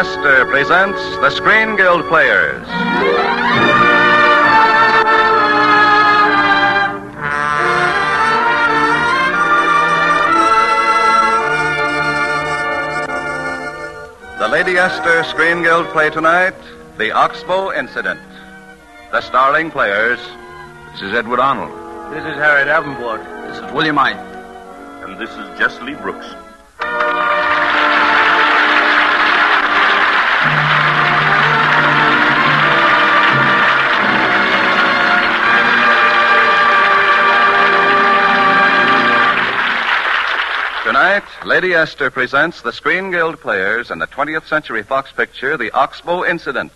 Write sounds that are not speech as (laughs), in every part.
Lady Esther uh, presents the Screen Guild Players. The Lady Esther Screen Guild play tonight, The Oxbow Incident. The starring players, This is Edward Arnold. This is Harry Davenport. This is William Eythe. And this is Jess Lee Brooks. Lady Esther presents the Screen Guild Players in the 20th Century Fox picture, The Oxbow Incident,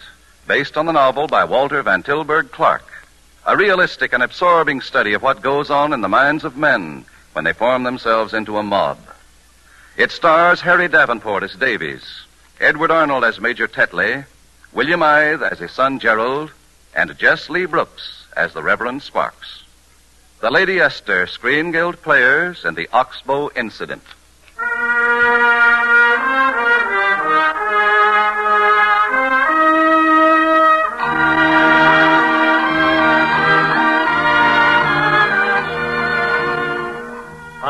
based on the novel by Walter Van Tilburg Clark. A realistic and absorbing study of what goes on in the minds of men when they form themselves into a mob. It stars Harry Davenport as Davies, Edward Arnold as Major Tetley, William Eythe as his son Gerald, and Jess Lee Brooks as the Reverend Sparks. The Lady Esther Screen Guild Players and the Oxbow Incident.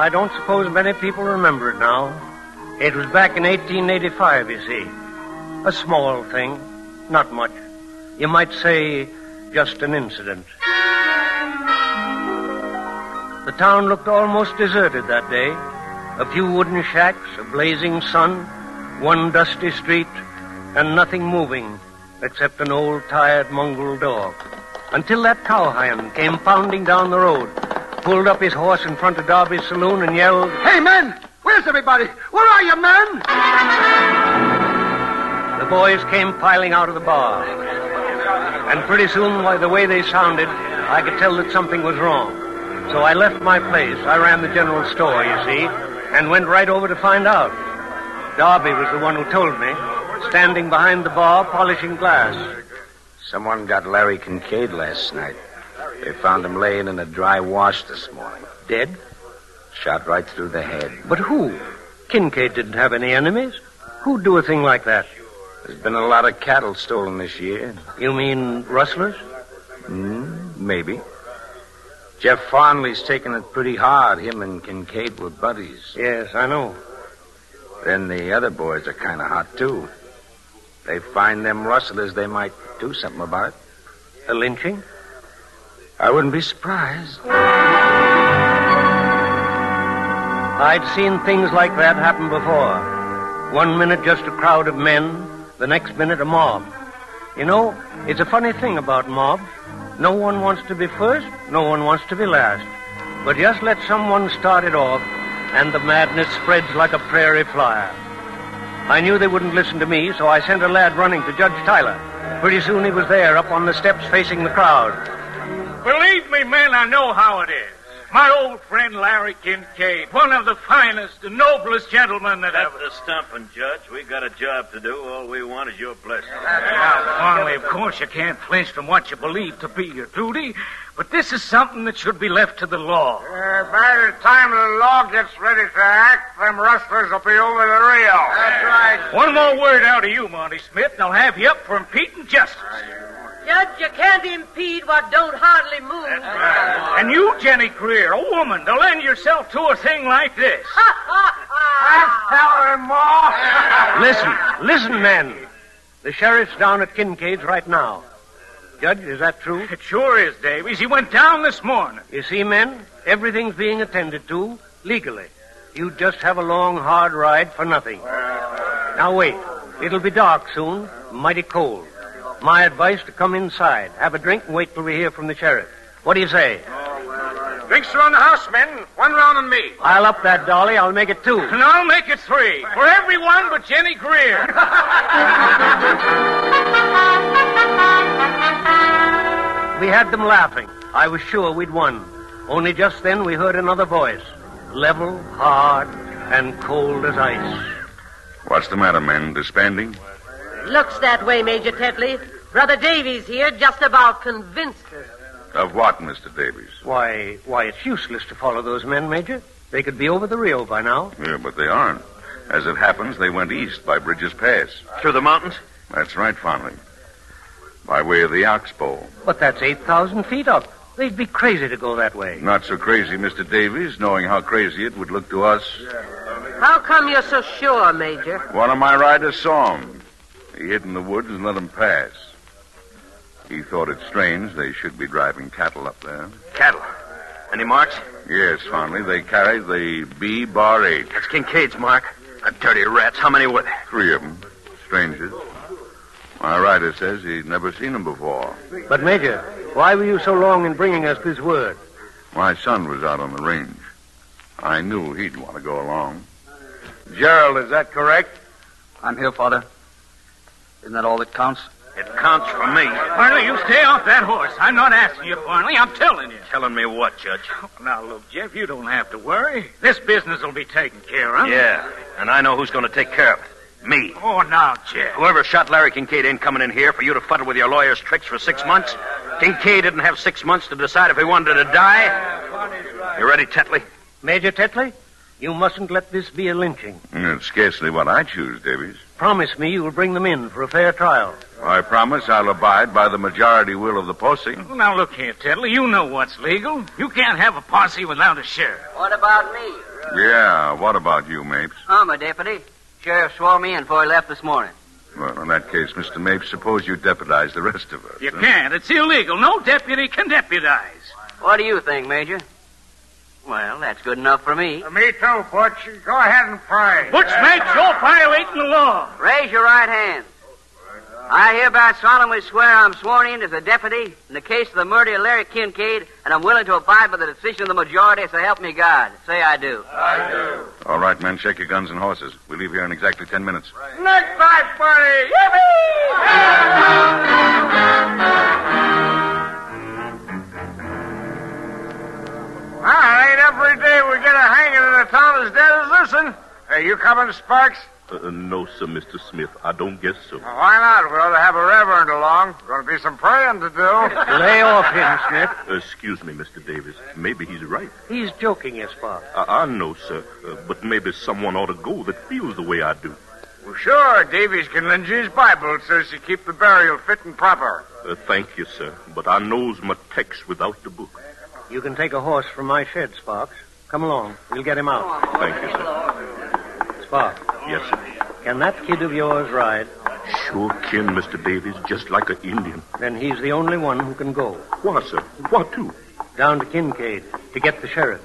I don't suppose many people remember it now. It was back in 1885, you see. A small thing, not much. You might say just an incident. The town looked almost deserted that day. A few wooden shacks, a blazing sun, one dusty street, and nothing moving except an old, tired mongrel dog. Until that cowhand came pounding down the road, pulled up his horse in front of Darby's saloon, and yelled, Hey, men! Where's everybody? Where are you, men? The boys came piling out of the bar. And pretty soon, by the way they sounded, I could tell that something was wrong. So I left my place. I ran the general store, you see, and went right over to find out. Darby was the one who told me, standing behind the bar polishing glass. Someone got Larry Kincaid last night. They found him laying in a dry wash this morning. Dead? Shot right through the head. But who? Kincaid didn't have any enemies. Who'd do a thing like that? There's been a lot of cattle stolen this year. You mean rustlers? Hmm, maybe. Jeff Farnley's taking it pretty hard. Him and Kincaid were buddies. Yes, I know. Then the other boys are kind of hot, too. They find them rustlers, they might do something about it. A lynching? I wouldn't be surprised. I'd seen things like that happen before. One minute just a crowd of men, the next minute a mob. You know, it's a funny thing about mobs. No one wants to be first, no one wants to be last. But just let someone start it off, and the madness spreads like a prairie fire. I knew they wouldn't listen to me, so I sent a lad running to Judge Tyler. Pretty soon he was there, up on the steps facing the crowd. Believe me, men, I know how it is. My old friend Larry Kincaid, one of the finest and noblest gentlemen that That's ever. the stumping, Judge. We've got a job to do. All we want is your blessing. Now, Farnley, of course you can't flinch from what you believe to be your duty, but this is something that should be left to the law. Uh, by the time the law gets ready to act, them rustlers will be over the rail. That's right. One more word out of you, Monty Smith, and I'll have you up for impeding justice. Judge, you can't impede what don't hardly move. And you, Jenny Greer, a woman, to lend yourself to a thing like this. (laughs) Tell him, Ma. (laughs) Listen, listen, men. The sheriff's down at Kincaid's right now. Judge, is that true? It sure is, Davies. He went down this morning. You see, men, everything's being attended to legally. You just have a long, hard ride for nothing. Now wait. It'll be dark soon, mighty cold. My advice to come inside, have a drink, and wait till we hear from the sheriff. What do you say? Drinks are on the house, men. One round on me. I'll up that dolly. I'll make it two. And I'll make it three. For everyone but Jenny Greer. (laughs) We had them laughing. I was sure we'd won. Only just then we heard another voice. Level, hard, and cold as ice. What's the matter, men? Disbanding? Looks that way, Major Tetley. Brother Davies here just about convinced us. Of what, Mr. Davies? Why, why, it's useless to follow those men, Major. They could be over the Rio by now. Yeah, but they aren't. As it happens, they went east by Bridges Pass. Through the mountains? That's right, Farnley. By way of the Oxbow. But that's 8,000 feet up. They'd be crazy to go that way. Not so crazy, Mr. Davies, knowing how crazy it would look to us. How come you're so sure, Major? One of my riders saw him. He hid in the woods and let him pass. He thought it strange they should be driving cattle up there. Cattle. Any marks? Yes, Farnley. They carried the B bar eight. That's Kincaid's mark. The dirty rats. How many were there? Three of them. Strangers. My rider says he'd never seen them before. But, Major, why were you so long in bringing us this word? My son was out on the range. I knew he'd want to go along. Gerald, is that correct? I'm here, Father. Isn't that all that counts? It counts for me. Farnley, you stay off that horse. I'm not asking you, Farnley. I'm telling you. Telling me what, Judge? Oh, now, look, Jeff, you don't have to worry. This business will be taken care of. Yeah, and I know who's going to take care of it. Me. Oh, now, Jeff. Whoever shot Larry Kincaid ain't coming in here for you to fuddle with your lawyer's tricks for six months. Kincaid didn't have six months to decide if he wanted to die. You ready, Tetley? Major Tetley, you mustn't let this be a lynching. It's scarcely what I choose, Davies. Promise me you'll bring them in for a fair trial. I promise I'll abide by the majority will of the posse. Now, look here, Tetley. You know what's legal. You can't have a posse without a sheriff. What about me? Yeah, what about you, Mapes? I'm a deputy. Sheriff swore me in before he left this morning. Well, in that case, Mr. Mapes, suppose you deputize the rest of us. You huh? can't. It's illegal. No deputy can deputize. What do you think, Major? Well, that's good enough for me. Me too, Butch. Go ahead and pray. Butch makes you're violating the law. Raise your right hand. I hereby solemnly swear I'm sworn in as a deputy in the case of the murder of Larry Kincaid, and I'm willing to abide by the decision of the majority, so help me God. Say I do. I do. All right, men, shake your guns and horses. We leave here in exactly ten minutes. Next fight, buddy. Ah, it ain't every day we get a hanging in a town as dead as this one. Hey, you coming, Sparks? Uh, no, sir, Mr. Smith. I don't guess so. Well, why not? We ought to have a reverend along. Going to be some praying to do. (laughs) Lay off him, Smith. Excuse me, Mr. Davis. Maybe he's right. He's joking, yes, Bob. I, I know, sir. Uh, but maybe someone ought to go that feels the way I do. Well, sure, Davies can lend you his Bible. It says to keep the burial fit and proper. Uh, thank you, sir. But I knows my text without the book. You can take a horse from my shed, Sparks. Come along. We'll get him out. Thank you, sir. Sparks, Yes, sir. can that kid of yours ride? Sure can, Mr. Davis, just like an Indian. Then he's the only one who can go. Why, sir? What to? Down to Kincaid to get the sheriff.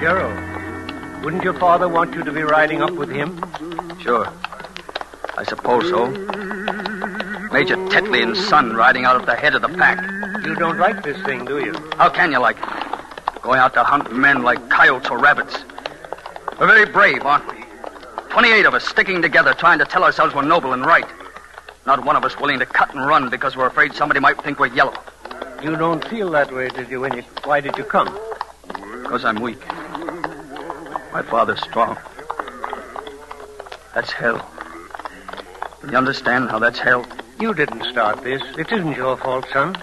Gerald, wouldn't your father want you to be riding up with him? Sure. I suppose so. Major Tetley and son riding out at the head of the pack. You don't like this thing, do you? How can you like it? Going out to hunt men like coyotes or rabbits. We're very brave, aren't we? Twenty-eight of us sticking together trying to tell ourselves we're noble and right. Not one of us willing to cut and run because we're afraid somebody might think we're yellow. You don't feel that way, did you, when you... Why did you come? Because I'm weak. My father's strong. That's hell. You understand how that's hell? You didn't start this. It isn't your fault, son.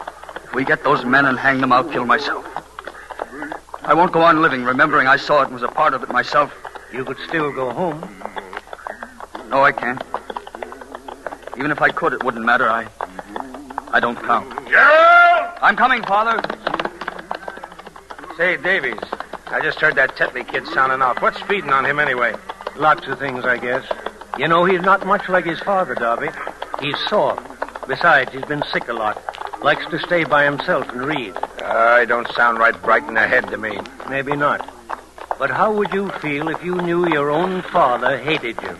If we get those men and hang them, I'll kill myself. I won't go on living remembering I saw it and was a part of it myself. You could still go home. No, I can't. Even if I could, it wouldn't matter. I. I don't count. Gerald! I'm coming, Father. Say, Davies, I just heard that Tetley kid sounding off. What's feeding on him anyway? Lots of things, I guess. You know, he's not much like his father, Darby. He's soft. Besides, he's been sick a lot. Likes to stay by himself and read. I don't sound right bright in the head to me. Maybe not. But how would you feel if you knew your own father hated you?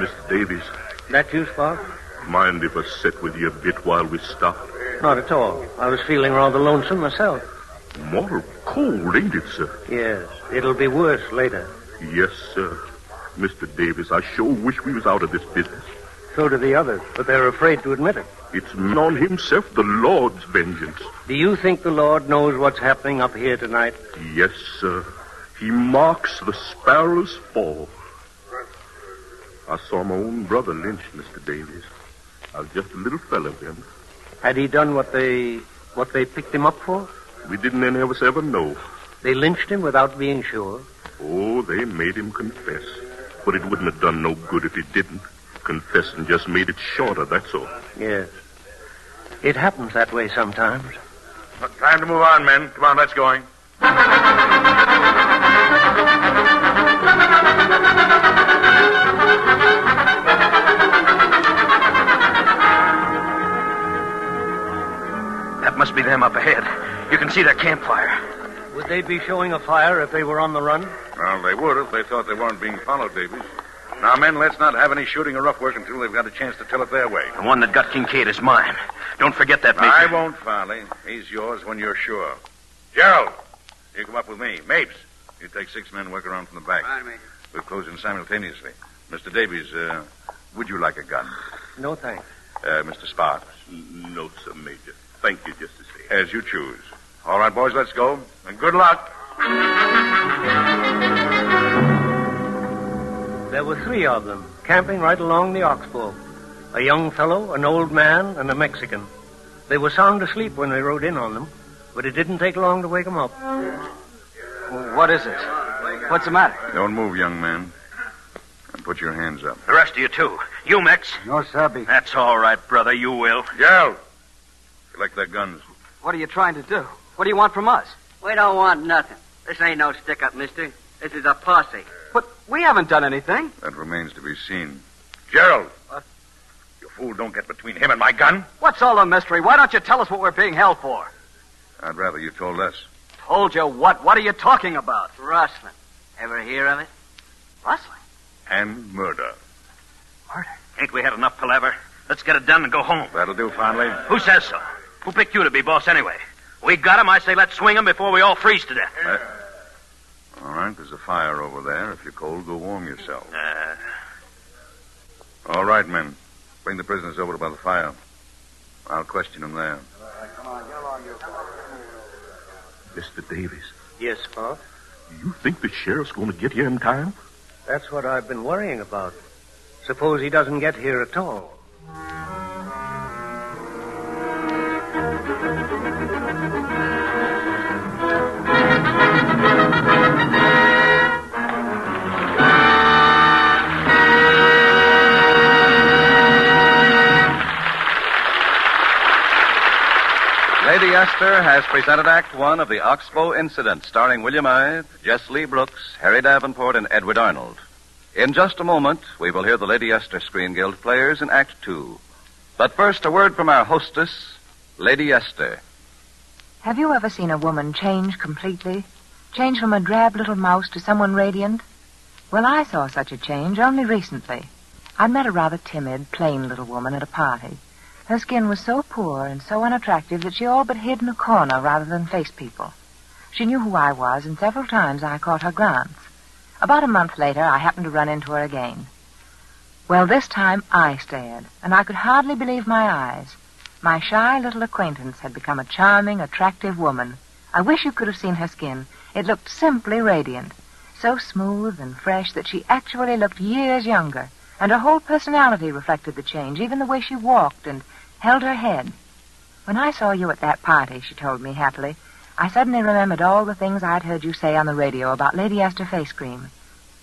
Mr. Davies, That you, Spark? mind if I sit with you a bit while we stop? Not at all. I was feeling rather lonesome myself. Mortal cold, ain't it, sir? Yes, it'll be worse later. Yes, sir. Mr. Davis, I sure wish we was out of this business. So do the others, but they're afraid to admit it. It's on himself, the Lord's vengeance. Do you think the Lord knows what's happening up here tonight? Yes, sir. He marks the sparrow's fall. I saw my own brother lynched, Mr. Davies. I was just a little fellow then. Had he done what they what they picked him up for? We didn't any of us ever know. They lynched him without being sure. Oh, they made him confess. But it wouldn't have done no good if he didn't. Confessing just made it shorter, that's all. Yes. It happens that way sometimes. Time to move on, men. Come on, let's going. Must be them up ahead. You can see their campfire. Would they be showing a fire if they were on the run? Well, they would if they thought they weren't being followed, Davies. Now, men, let's not have any shooting or rough work until they've got a chance to tell it their way. The one that got Kincaid is mine. Don't forget that, Major. I won't, Farnley. He's yours when you're sure. Gerald, you come up with me. Mapes, you take six men, work around from the back. We'll close in simultaneously. Mr. Davies, uh, would you like a gun? No thanks. Uh, Mr. Sparks? No, sir, Major. Thank you just the same. As you choose. All right, boys, let's go. And good luck. There were three of them, camping right along the oxbow. A young fellow, an old man, and a Mexican. They were sound asleep when we rode in on them, but it didn't take long to wake them up. What is it? What's the matter? Don't move, young man. And put your hands up. The rest of you, too. You, Mex. No, sabe. That's all right, brother. You will. Gerald, collect their guns. What are you trying to do? What do you want from us? We don't want nothing. This ain't no stick up, mister. This is a posse. But we haven't done anything. That remains to be seen. Gerald! What? You fool, don't get between him and my gun. What's all the mystery? Why don't you tell us what we're being held for? I'd rather you told us. Told you what? What are you talking about? Rustling. Ever hear of it? Rustling? And murder. Murder? Ain't we had enough palaver? Let's get it done and go home. That'll do, Farnley. Who says so? Who picked you to be boss anyway? We got him. I say let's swing him before we all freeze to death. Uh, all right, there's a fire over there. If you're cold, go warm yourself. Uh, All right, men. Bring the prisoners over by the fire. I'll question them there. Come on, get along your boy. Mr. Davies, Yes, Spark? you think the sheriff's going to get here in time? That's what I've been worrying about. Suppose he doesn't get here at all. Lady Esther has presented Act One of the Oxbow Incident, starring William Eythe, Jess Lee Brooks, Harry Davenport, and Edward Arnold. In just a moment, we will hear the Lady Esther Screen Guild players in Act Two. But first, a word from our hostess, Lady Esther. Have you ever seen a woman change completely? Change from a drab little mouse to someone radiant? Well, I saw such a change only recently. I met a rather timid, plain little woman at a party. Her skin was so poor and so unattractive that she all but hid in a corner rather than face people. She knew who I was, and several times I caught her glance. About a month later, I happened to run into her again. Well, this time I stared, and I could hardly believe my eyes. My shy little acquaintance had become a charming, attractive woman. I wish you could have seen her skin. It looked simply radiant, so smooth and fresh that she actually looked years younger, and her whole personality reflected the change, even the way she walked and held her head. When I saw you at that party, she told me happily, I suddenly remembered all the things I'd heard you say on the radio about Lady Esther face cream.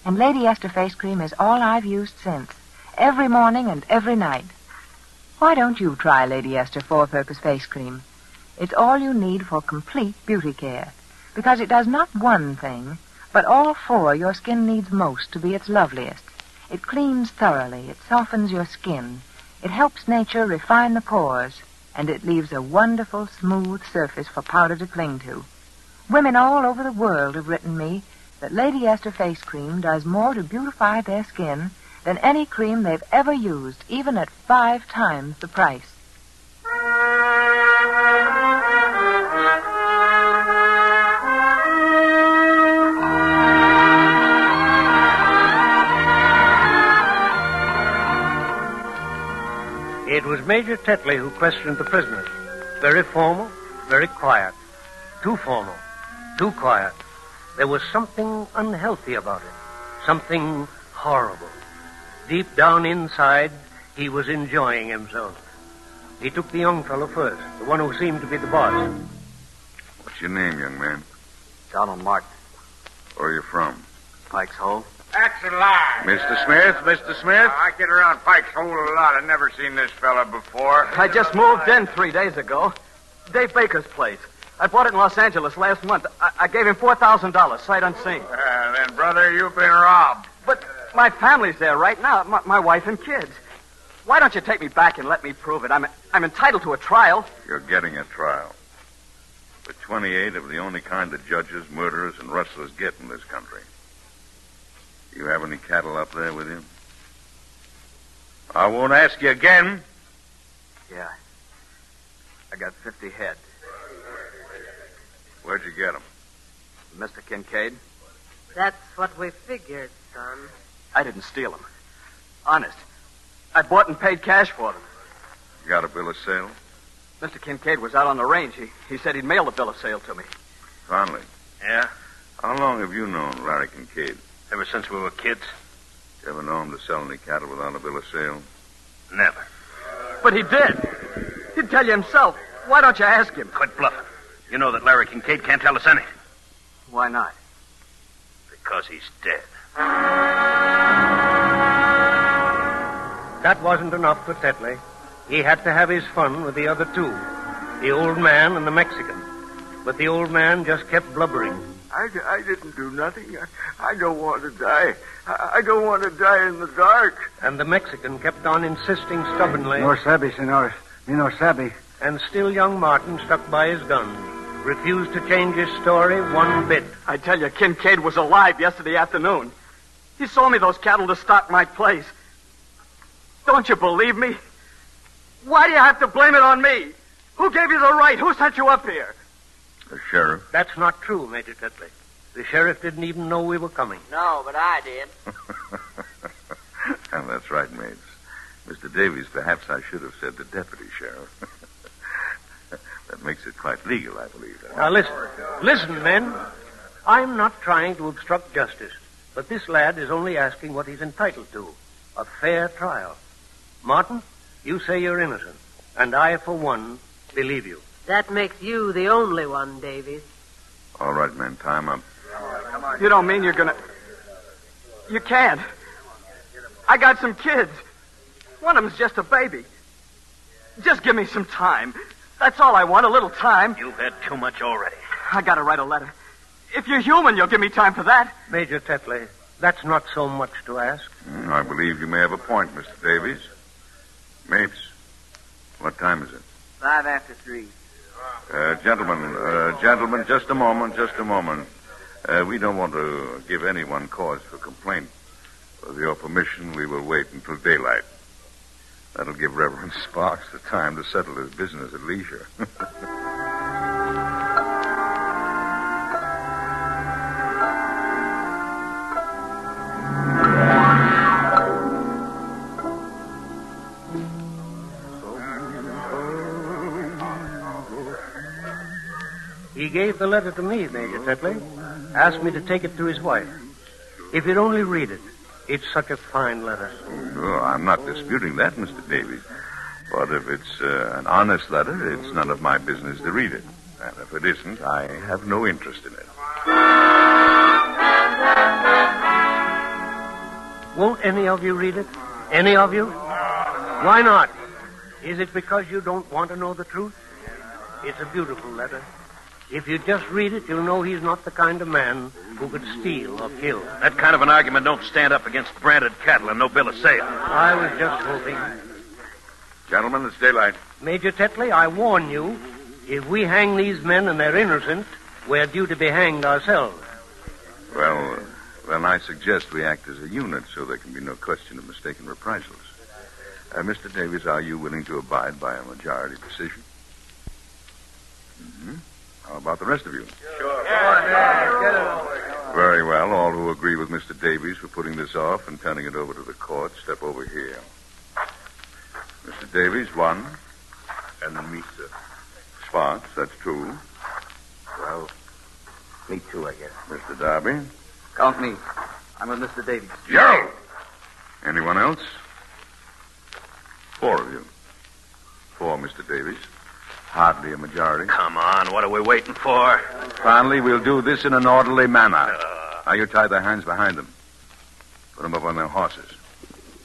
And Lady Esther face cream is all I've used since, every morning and every night. Why don't you try Lady Esther four-purpose face cream? It's all you need for complete beauty care, because it does not one thing, but all four your skin needs most to be its loveliest. It cleans thoroughly, it softens your skin, it helps nature refine the pores, and it leaves a wonderful, smooth surface for powder to cling to. Women all over the world have written me that Lady Esther face cream does more to beautify their skin than any cream they've ever used, even at five times the price. Was Major Tetley who questioned the prisoners. Very formal, very quiet. Too formal, too quiet. There was something unhealthy about it, something horrible. Deep down inside, he was enjoying himself. He took the young fellow first, the one who seemed to be the boss. What's your name, young man? Donald Martin. Where are you from? Pike's Hole. That's a lie. Mr. Smith, Mr. Smith? I get around Pike's Hole a lot. I've never seen this fella before. I just moved in three days ago. Dave Baker's place. I bought it in Los Angeles last month. I, I gave him $4,000, sight unseen. Uh, then, brother, you've been robbed. But my family's there right now, my, my wife and kids. Why don't you take me back and let me prove it? I'm, I'm entitled to a trial. You're getting a trial. For 28 of the only kind of judges, murderers, and rustlers get in this country. You have any cattle up there with you? I won't ask you again. Yeah. I got 50 head. Where'd you get them? Mr. Kincaid, That's what we figured, son. I didn't steal them. Honest. I bought and paid cash for them. You got a bill of sale? Mr. Kincaid was out on the range. He, he said he'd mail the bill of sale to me. Conley. Yeah? How long have you known Larry Kincaid? Ever since we were kids? You ever know him to sell any cattle without a bill of sale? Never. But he did. He'd tell you himself. Why don't you ask him? Quit bluffing. You know that Larry Kincaid can't tell us anything. Why not? Because he's dead. That wasn't enough for Tetley. He had to have his fun with the other two, the old man and the Mexican. But the old man just kept blubbering. I, I didn't do nothing. I, I don't want to die. I, I don't want to die in the dark. And the Mexican kept on insisting stubbornly. No sabe, senor. Me no sabe. And still young Martin stuck by his gun, refused to change his story one bit. I tell you, Kincaid was alive yesterday afternoon. He sold me those cattle to stock my place. Don't you believe me? Why do you have to blame it on me? Who gave you the right? Who sent you up here? The sheriff. That's not true, Major Tetley. The sheriff didn't even know we were coming. No, but I did. and (laughs) that's right, Mapes. Mr. Davies, perhaps I should have said the deputy sheriff. (laughs) that makes it quite legal, I believe. Now listen. Listen, men. I'm not trying to obstruct justice, but this lad is only asking what he's entitled to a fair trial. Martin, you say you're innocent, and I, for one, believe you. That makes you the only one, Davies. All right, men, time up. You don't mean you're gonna. You can't. I got some kids. One of them's just a baby. Just give me some time. That's all I want, a little time. You've had too much already. I gotta write a letter. If you're human, you'll give me time for that. Major Tetley, that's not so much to ask. Mm, I believe you may have a point, Mr. Davies. Mapes, what time is it? Five after three. Uh, gentlemen, uh, gentlemen, just a moment, just a moment. Uh, we don't want to give anyone cause for complaint. With your permission, we will wait until daylight. That'll give Reverend (laughs) Sparks the time to settle his business at leisure. (laughs) He gave the letter to me, Major Tetley. Asked me to take it to his wife. If you'd only read it. It's such a fine letter. Oh, I'm not disputing that, Mr. Davies. But if it's uh, an honest letter, it's none of my business to read it. And if it isn't, I have no interest in it. Won't any of you read it? Any of you? Why not? Is it because you don't want to know the truth? It's a beautiful letter. If you just read it, you'll know he's not the kind of man who could steal or kill. That kind of an argument don't stand up against branded cattle and no bill of sale. I was just hoping. Gentlemen, it's daylight. Major Tetley, I warn you, if we hang these men and they're innocent, we're due to be hanged ourselves. Well, uh, then I suggest we act as a unit so there can be no question of mistaken reprisals. Uh, Mr. Davies, are you willing to abide by a majority decision? hmm How about the rest of you? Sure. Very well. All who agree with Mr. Davies for putting this off and turning it over to the court, step over here. Mr. Davies, one. And me, sir. Sparks, that's two. Well, me too, I guess. Mr. Darby. Count me. I'm with Mr. Davies. Gerald! Anyone else? Four of you. Four, Mr. Davies. Hardly a majority. Come on, what are we waiting for? Finally, we'll do this in an orderly manner. Now, you tie their hands behind them. Put them up on their horses.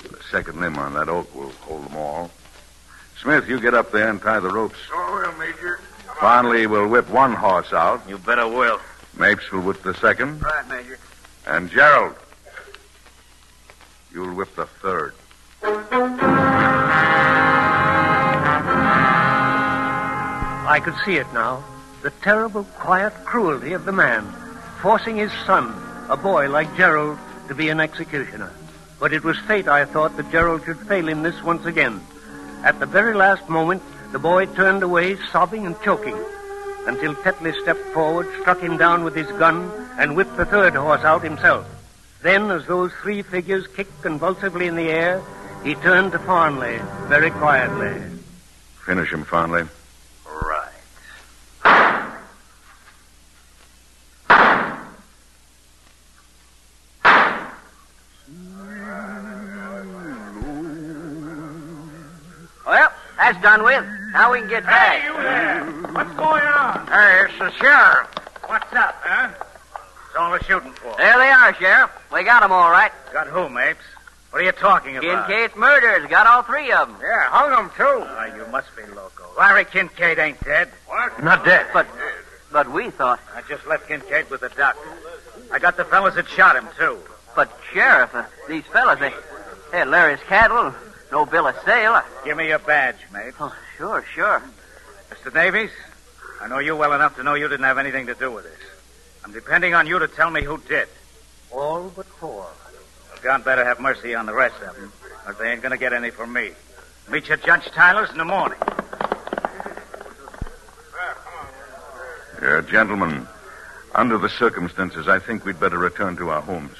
The second limb on that oak will hold them all. Smith, you get up there and tie the ropes. Oh, well, Major. Farnley, we'll whip one horse out. You better will. Mapes will whip the second. Right, Major. And Gerald, you'll whip the third. I could see it now. The terrible, quiet cruelty of the man, forcing his son, a boy like Gerald, to be an executioner. But it was fate, I thought, that Gerald should fail in this once again. At the very last moment, the boy turned away, sobbing and choking, until Tetley stepped forward, struck him down with his gun, and whipped the third horse out himself. Then, as those three figures kicked convulsively in the air, he turned to Farnley, very quietly. Finish him, Farnley. Done with. Now we can get back. Hey, you there! What's going on? Hey, it's the sheriff. What's up, huh? What's all the shooting for? There they are, Sheriff. We got 'em all right. Got who, Mapes? What are you talking about? Kincaid's murders. got all three of 'em. Yeah, hung him, too. Ah, you must be loco. Larry Kincaid ain't dead. What? Not dead. But, but we thought. I just left Kincaid with the doctor. I got the fellas that shot him, too. But, Sheriff, uh, these fellas, they, they had Larry's cattle, no bill of sale. Give me your badge, mate. Oh, sure, sure. Mr. Davies, I know you well enough to know you didn't have anything to do with this. I'm depending on you to tell me who did. All but four. Well, God better have mercy on the rest of them, or they ain't gonna get any from me. Meet you at Judge Tyler's in the morning. Yeah, gentlemen, under the circumstances, I think we'd better return to our homes.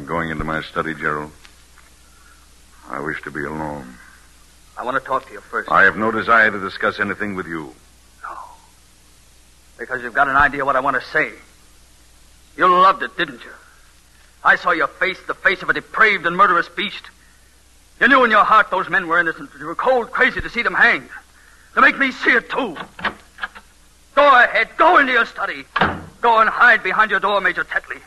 I'm going into my study, Gerald. I wish to be alone. I want to talk to you first. I have no desire to discuss anything with you. No. Because you've got an idea what I want to say. You loved it, didn't you? I saw your face, the face of a depraved and murderous beast. You knew in your heart those men were innocent, but you were cold crazy to see them hanged. To make me see it, too. Go ahead, go into your study. Go and hide behind your door, Major Tetley.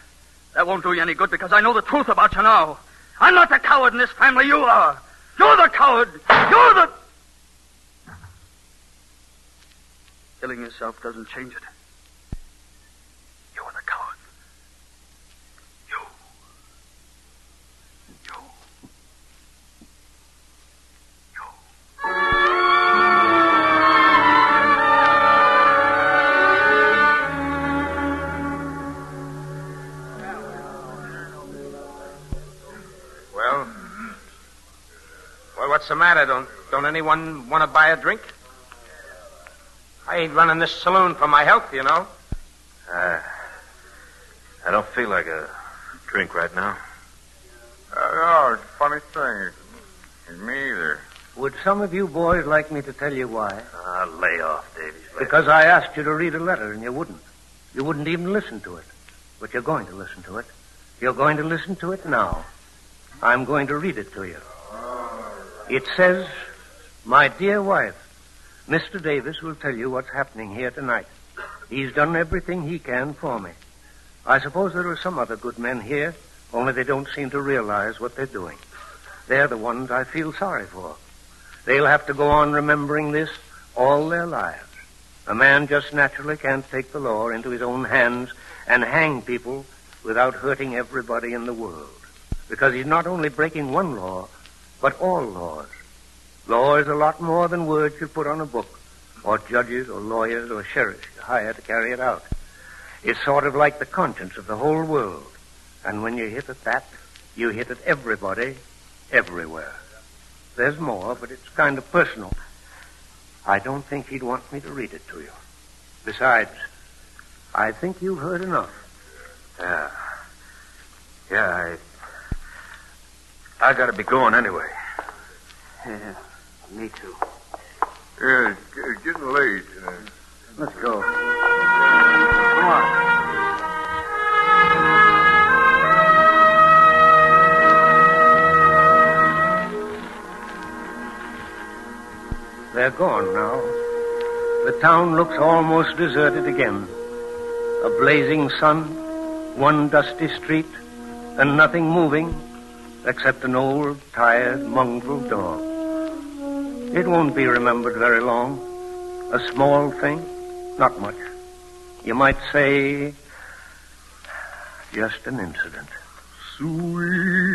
That won't do you any good because I know the truth about you now. I'm not the coward in this family, you are. You're the coward. You're the. Killing yourself doesn't change it. What's the matter? Don't don't anyone want to buy a drink? I ain't running this saloon for my health, you know. Uh, I don't feel like a drink right now. Uh, no, it's a funny thing. Me either. Would some of you boys like me to tell you why? Uh, lay off, Davies. Lay Because I asked you to read a letter and you wouldn't. You wouldn't even listen to it. But you're going to listen to it. You're going to listen to it now. I'm going to read it to you. It says, My dear wife, Mr. Davis will tell you what's happening here tonight. He's done everything he can for me. I suppose there are some other good men here, only they don't seem to realize what they're doing. They're the ones I feel sorry for. They'll have to go on remembering this all their lives. A man just naturally can't take the law into his own hands and hang people without hurting everybody in the world. Because he's not only breaking one law, but all laws. Law is a lot more than words you put on a book, or judges, or lawyers, or sheriffs you hire to carry it out. It's sort of like the conscience of the whole world. And when you hit at that, you hit at everybody, everywhere. There's more, but it's kind of personal. I don't think he'd want me to read it to you. Besides, I think you've heard enough. Yeah. Yeah, I. I gotta be going anyway. Yeah, me too. Yeah, it's getting late. Uh, Let's go. Come on. They're gone now. The town looks almost deserted again. A blazing sun, one dusty street, and nothing moving except an old, tired, mongrel dog. It won't be remembered very long. A small thing, not much. You might say just an incident. Swing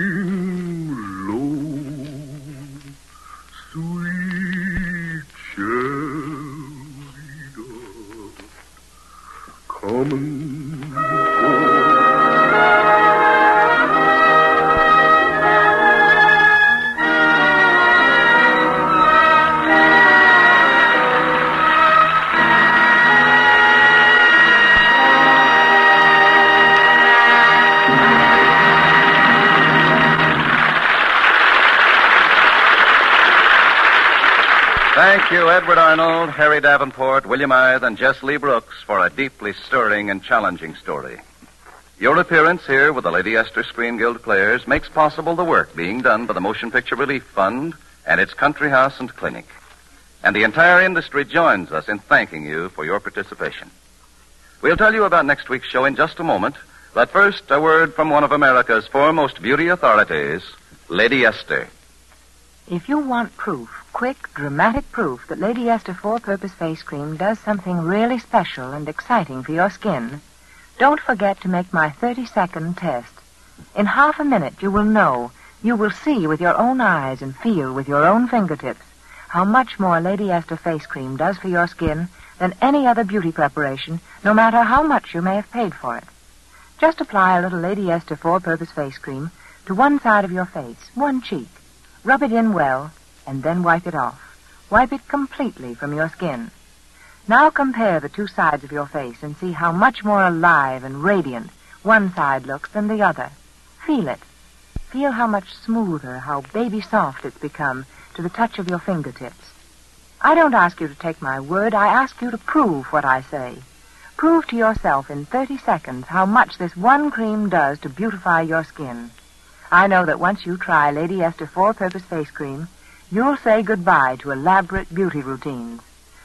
Thank you, Edward Arnold, Harry Davenport, William Eythe, and Jess Lee Brooks for a deeply stirring and challenging story. Your appearance here with the Lady Esther Screen Guild Players makes possible the work being done by the Motion Picture Relief Fund and its country house and clinic. And the entire industry joins us in thanking you for your participation. We'll tell you about next week's show in just a moment, but first, a word from one of America's foremost beauty authorities, Lady Esther. If you want proof, quick, dramatic proof that Lady Esther Four-Purpose Face Cream does something really special and exciting for your skin, don't forget to make my 30-second test. In half a minute, you will know, you will see with your own eyes and feel with your own fingertips how much more Lady Esther Face Cream does for your skin than any other beauty preparation, no matter how much you may have paid for it. Just apply a little Lady Esther Four-Purpose Face Cream to one side of your face, one cheek. Rub it in well, and then wipe it off. Wipe it completely from your skin. Now compare the two sides of your face and see how much more alive and radiant one side looks than the other. Feel it. Feel how much smoother, how baby soft it's become to the touch of your fingertips. I don't ask you to take my word. I ask you to prove what I say. Prove to yourself in 30 seconds how much this one cream does to beautify your skin. I know that once you try Lady Esther Four-Purpose Face Cream, you'll say goodbye to elaborate beauty routines.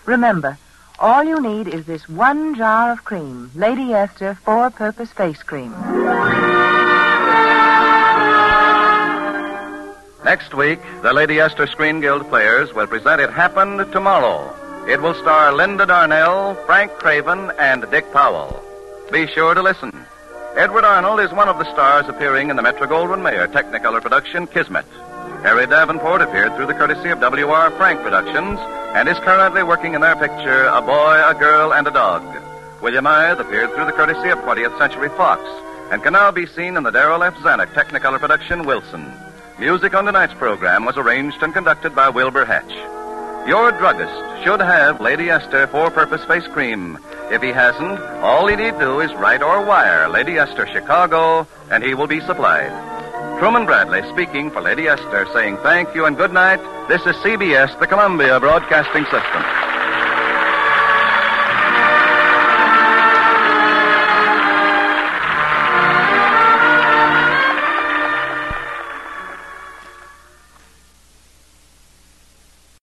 Remember, all you need is this one jar of cream, Lady Esther Four-Purpose Face Cream. Next week, the Lady Esther Screen Guild Players will present It Happened Tomorrow. It will star Linda Darnell, Frank Craven, and Dick Powell. Be sure to listen. Edward Arnold is one of the stars appearing in the Metro Goldwyn Mayer Technicolor production Kismet. Harry Davenport appeared through the courtesy of W.R. Frank Productions and is currently working in their picture A Boy, a Girl, and a Dog. William Eythe appeared through the courtesy of 20th Century Fox and can now be seen in the Darryl F. Zanuck Technicolor production Wilson. Music on tonight's program was arranged and conducted by Wilbur Hatch. Your druggist should have Lady Esther Four-Purpose Face Cream. If he hasn't, all he need do is write or wire Lady Esther Chicago, and he will be supplied. Truman Bradley speaking for Lady Esther, saying thank you and good night. This is CBS, the Columbia Broadcasting System.